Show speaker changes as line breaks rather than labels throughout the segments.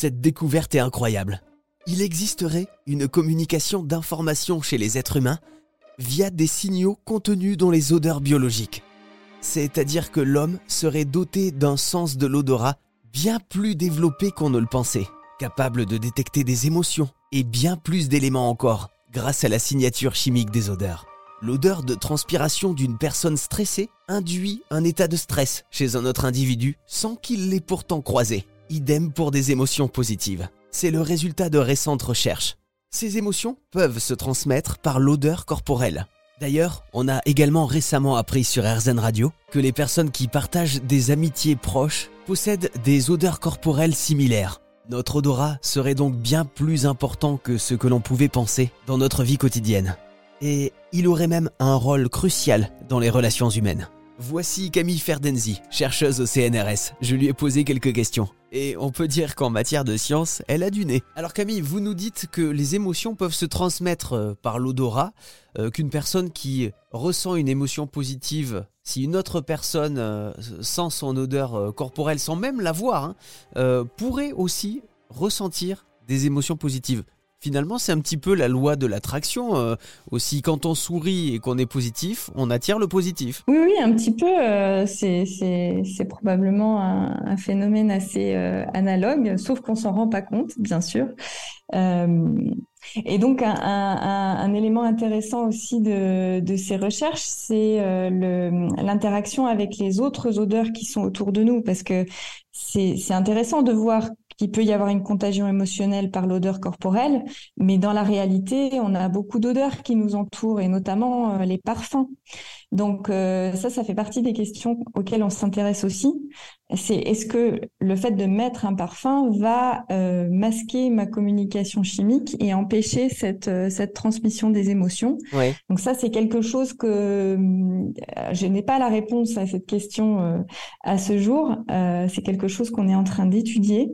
Cette découverte est incroyable. Il existerait une communication d'informations chez les êtres humains via des signaux contenus dans les odeurs biologiques. C'est-à-dire que l'homme serait doté d'un sens de l'odorat bien plus développé qu'on ne le pensait, capable de détecter des émotions et bien plus d'éléments encore grâce à la signature chimique des odeurs. L'odeur de transpiration d'une personne stressée induit un état de stress chez un autre individu sans qu'il l'ait pourtant croisé. Idem pour des émotions positives. C'est le résultat de récentes recherches. Ces émotions peuvent se transmettre par l'odeur corporelle. D'ailleurs, on a également récemment appris sur RZN Radio que les personnes qui partagent des amitiés proches possèdent des odeurs corporelles similaires. Notre odorat serait donc bien plus important que ce que l'on pouvait penser dans notre vie quotidienne. Et il aurait même un rôle crucial dans les relations humaines. Voici Camille Ferdenzi, chercheuse au CNRS. Je lui ai posé quelques questions. Et on peut dire qu'en matière de science, elle a du nez. Alors Camille, vous nous dites que les émotions peuvent se transmettre euh, par l'odorat, euh, qu'une personne qui ressent une émotion positive, si une autre personne euh, sent son odeur corporelle sans même la voir, hein, pourrait aussi ressentir des émotions positives. Finalement, c'est un petit peu la loi de l'attraction. Euh, aussi, quand on sourit et qu'on est positif, on attire le positif.
Oui, oui, un petit peu. Euh, c'est probablement un, phénomène assez euh, analogue, sauf qu'on s'en rend pas compte, bien sûr. et donc, un, élément intéressant aussi de ces recherches, c'est l'interaction avec les autres odeurs qui sont autour de nous, parce que c'est intéressant de voir qu'il peut y avoir une contagion émotionnelle par l'odeur corporelle, mais dans la réalité, on a beaucoup d'odeurs qui nous entourent et notamment euh, les parfums. Donc euh, ça, ça fait partie des questions auxquelles on s'intéresse aussi. C'est est-ce que le fait de mettre un parfum va euh, masquer ma communication chimique et empêcher cette euh, cette transmission des émotions? Donc ça, c'est quelque chose que je n'ai pas la réponse à cette question à ce jour. c'est quelque chose qu'on est en train d'étudier.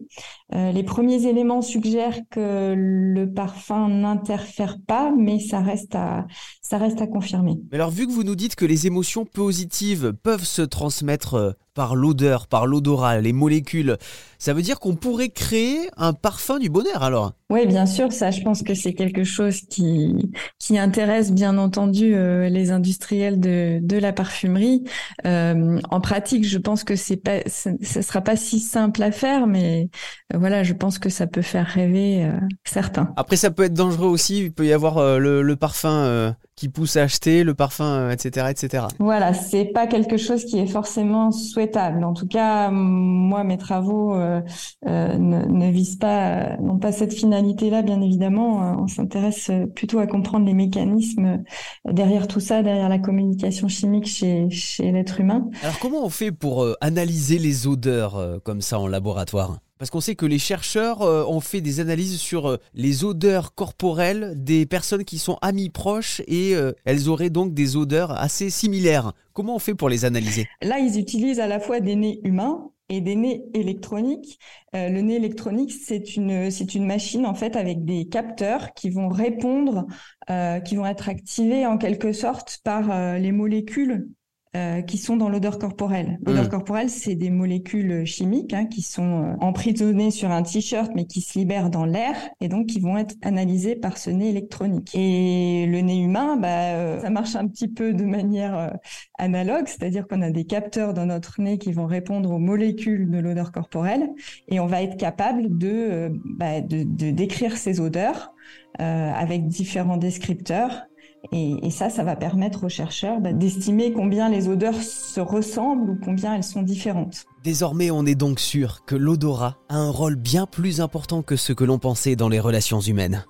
les premiers éléments suggèrent que le parfum n'interfère pas, mais ça reste à ça reste à confirmer.
alors vu que vous nous dites que les émotions positives peuvent se transmettre euh, par l'odeur, par l'odorat, les molécules. Ça veut dire qu'on pourrait créer un parfum du bonheur alors
Oui, bien sûr, ça je pense que c'est quelque chose qui, qui intéresse bien entendu euh, les industriels de, de la parfumerie. Euh, en pratique, je pense que c'est pas, ne sera pas si simple à faire, mais euh, voilà, je pense que ça peut faire rêver certains.
Après, ça peut être dangereux aussi, il peut y avoir le, le, parfum qui pousse à acheter, le parfum, etc., etc.
Voilà, c'est pas quelque chose qui est forcément souhaitable en tout cas, moi, mes travaux euh, euh, ne, visent pas, non pas cette finalité-là, bien évidemment. Euh, on s'intéresse plutôt à comprendre les mécanismes derrière tout ça, derrière la communication chimique chez, chez l'être humain.
Alors, comment on fait pour analyser les odeurs comme ça en laboratoire? Parce qu'on sait que les chercheurs euh, ont fait des analyses sur euh, les odeurs corporelles des personnes qui sont amies proches et euh, elles auraient donc des odeurs assez similaires. Comment on fait pour les analyser?
Là, ils utilisent à la fois des nez humains et des nez électroniques. le nez électronique, c'est une machine en fait avec des capteurs qui vont répondre, qui vont être activés en quelque sorte par les molécules euh, qui sont dans l'odeur corporelle. L'odeur mmh. corporelle, c'est des molécules chimiques hein, qui sont euh, emprisonnées sur un t-shirt, mais qui se libèrent dans l'air et donc qui vont être analysées par ce nez électronique. Et le nez humain, bah, euh, ça marche un petit peu de manière analogue, c'est-à-dire qu'on a des capteurs dans notre nez qui vont répondre aux molécules de l'odeur corporelle et on va être capable de, bah, de, de décrire ces odeurs avec différents descripteurs et, ça, ça va permettre aux chercheurs bah, d'estimer combien les odeurs se ressemblent ou combien elles sont différentes.
Désormais, on est donc sûr que l'odorat a un rôle bien plus important que ce que l'on pensait dans les relations humaines.